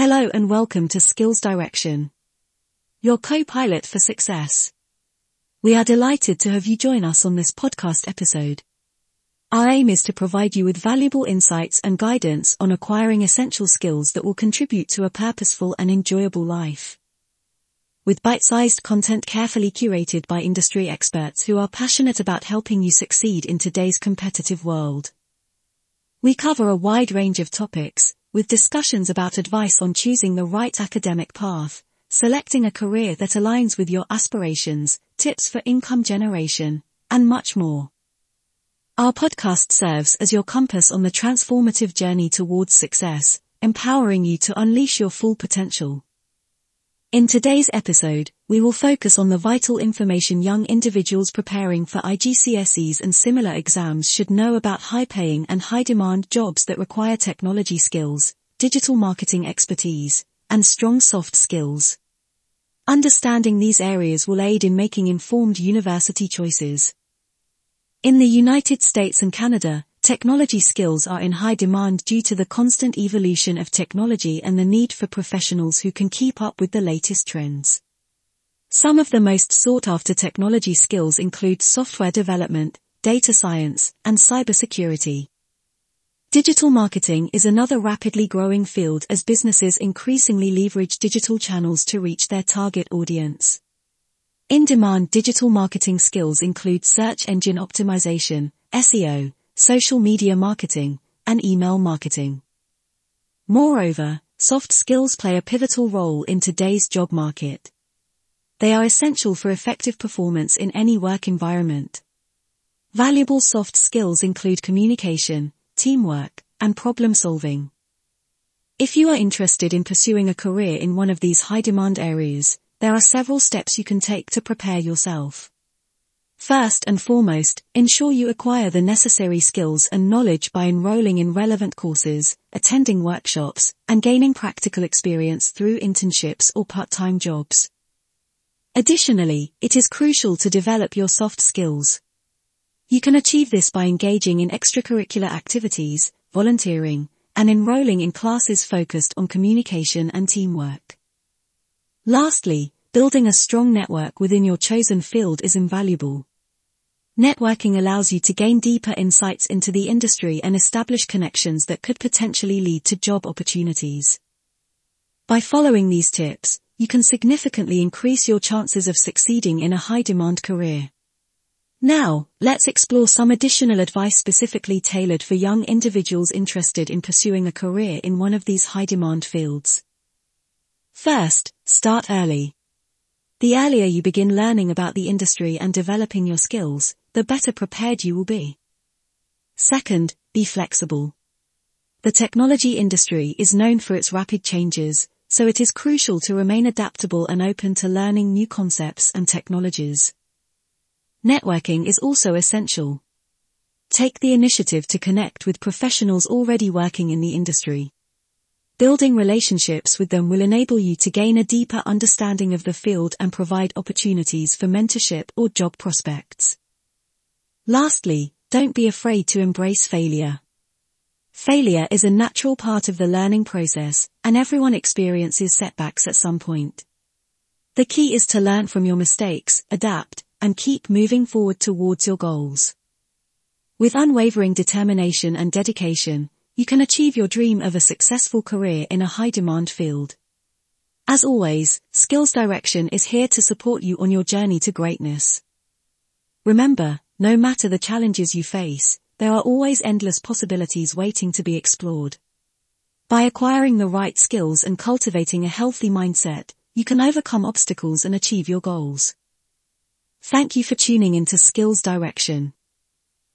Hello and welcome to Skills Direction, your co-pilot for success. We are delighted to have you join us on this podcast episode. Our aim is to provide you with valuable insights and guidance on acquiring essential skills that will contribute to a purposeful and enjoyable life. With bite-sized content carefully curated by industry experts who are passionate about helping you succeed in today's competitive world. We cover a wide range of topics, with discussions about advice on choosing the right academic path, selecting a career that aligns with your aspirations, tips for income generation, and much more. Our podcast serves as your compass on the transformative journey towards success, empowering you to unleash your full potential. In today's episode, we will focus on the vital information young individuals preparing for IGCSEs and similar exams should know about high-paying and high-demand jobs that require technology skills, digital marketing expertise, and strong soft skills. Understanding these areas will aid in making informed university choices. In the United States and Canada, technology skills are in high demand due to the constant evolution of technology and the need for professionals who can keep up with the latest trends. Some of the most sought after technology skills include software development, data science, and cybersecurity. Digital marketing is another rapidly growing field as businesses increasingly leverage digital channels to reach their target audience. In-demand digital marketing skills include search engine optimization, SEO, social media marketing, and email marketing. Moreover, soft skills play a pivotal role in today's job market. They are essential for effective performance in any work environment. Valuable soft skills include communication, teamwork, and problem solving. If you are interested in pursuing a career in one of these high demand areas, there are several steps you can take to prepare yourself. First and foremost, ensure you acquire the necessary skills and knowledge by enrolling in relevant courses, attending workshops, and gaining practical experience through internships or part-time jobs. Additionally, it is crucial to develop your soft skills. You can achieve this by engaging in extracurricular activities, volunteering, and enrolling in classes focused on communication and teamwork. Lastly, building a strong network within your chosen field is invaluable. Networking allows you to gain deeper insights into the industry and establish connections that could potentially lead to job opportunities. By following these tips, you can significantly increase your chances of succeeding in a high-demand career. Now, let's explore some additional advice specifically tailored for young individuals interested in pursuing a career in one of these high-demand fields. First, start early. The earlier you begin learning about the industry and developing your skills, the better prepared you will be. Second, be flexible. The technology industry is known for its rapid changes, so it is crucial to remain adaptable and open to learning new concepts and technologies. Networking is also essential. Take the initiative to connect with professionals already working in the industry. Building relationships with them will enable you to gain a deeper understanding of the field and provide opportunities for mentorship or job prospects. Lastly, don't be afraid to embrace failure. Failure is a natural part of the learning process, and everyone experiences setbacks at some point. The key is to learn from your mistakes, adapt, and keep moving forward towards your goals. With unwavering determination and dedication, you can achieve your dream of a successful career in a high-demand field. As always, Skills Direction is here to support you on your journey to greatness. Remember, no matter the challenges you face, there are always endless possibilities waiting to be explored. By acquiring the right skills and cultivating a healthy mindset, you can overcome obstacles and achieve your goals. Thank you for tuning into Skills Direction.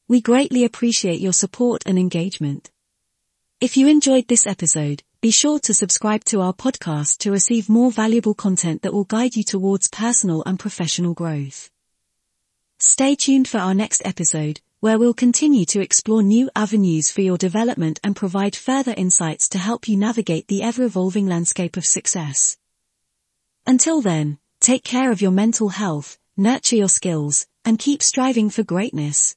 We greatly appreciate your support and engagement. If you enjoyed this episode, be sure to subscribe to our podcast to receive more valuable content that will guide you towards personal and professional growth. Stay tuned for our next episode, where we'll continue to explore new avenues for your development and provide further insights to help you navigate the ever-evolving landscape of success. Until then, take care of your mental health, nurture your skills, and keep striving for greatness.